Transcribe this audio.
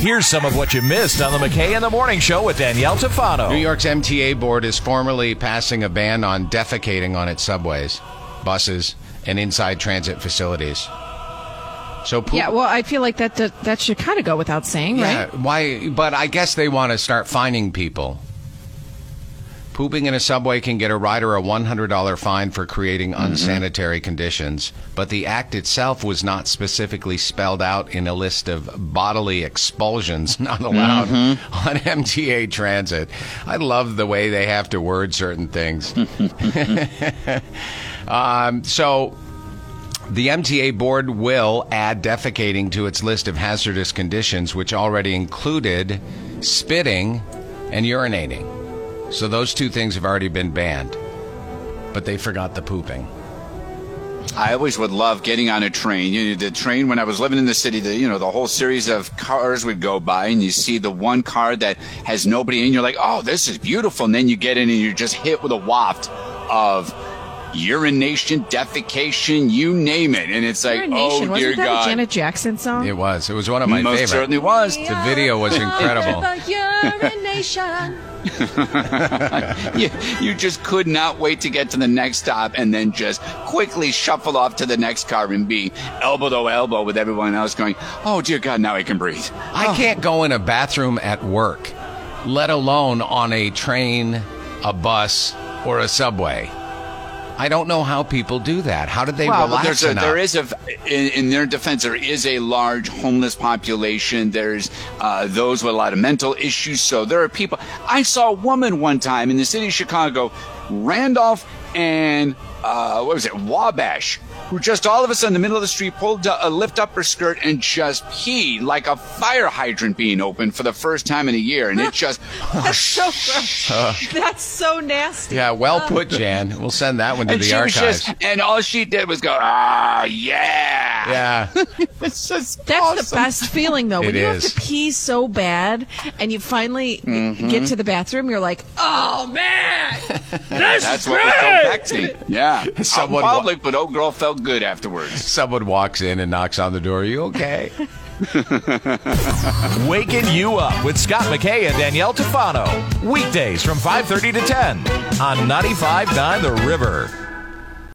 Here's some of what you missed on the McKay in the Morning Show with Danielle Tafano. New York's MTA board is formally passing a ban on defecating on its subways, buses, and inside transit facilities. So poop, Yeah, well, I feel like that that, that should kind of go without saying, yeah, right? why? But I guess they want to start finding people. Pooping in a subway can get a rider a $100 fine for creating Mm-hmm. unsanitary conditions, but the act itself was not specifically spelled out in a list of bodily expulsions not allowed Mm-hmm. on MTA transit. I love the way they have to word certain things. um, so the MTA board will add defecating to its list of hazardous conditions, which already included spitting and urinating. So those two things have already been banned, but they forgot the pooping. I always would love getting on a train. You know, the train when I was living in the city, the you know the whole series of cars would go by, and you see the one car that has nobody in. You're like, oh, this is beautiful, and then you get in and you're just hit with a waft of urination, defecation, you name it, and it's like, Urination. oh dear Wasn't that God, a Janet Jackson song? It was. It was one of my most favorites. certainly was. The video was incredible. you, you just could not wait to get to the next stop and then just quickly shuffle off to the next car and be elbow to elbow with everyone else going, oh dear God, now I can breathe. I oh. can't go in a bathroom at work, let alone on a train, a bus, or a subway. I don't know how people do that. How did they Well, relax there's a, enough? there is a, in, in their defense, there is a large homeless population. There's uh, those with a lot of mental issues. So there are people. I saw a woman one time in the city of Chicago, Randolph and uh, what was it, Wabash, who just all of a sudden in the middle of the street pulled a, a lift up her skirt and just peed like a fire hydrant being opened for the first time in a year, and it just That's so gross. That's so nasty. yeah, well put, Jan. We'll send that one to and the archives. just, and all she did was go, ah, yeah, yeah. It's just That's awesome. the best feeling, though. When It you is. have to pee so bad and you finally Mm-hmm. get to the bathroom, you're like, oh, man. That's what was so vexing. Yeah. Out in Someone public, but old girl felt good afterwards. Someone walks in and knocks on the door. Are you okay? Waking you up with Scott McKay and Danielle Tafano. Weekdays from 5:30 to 10 on 95.9 The River.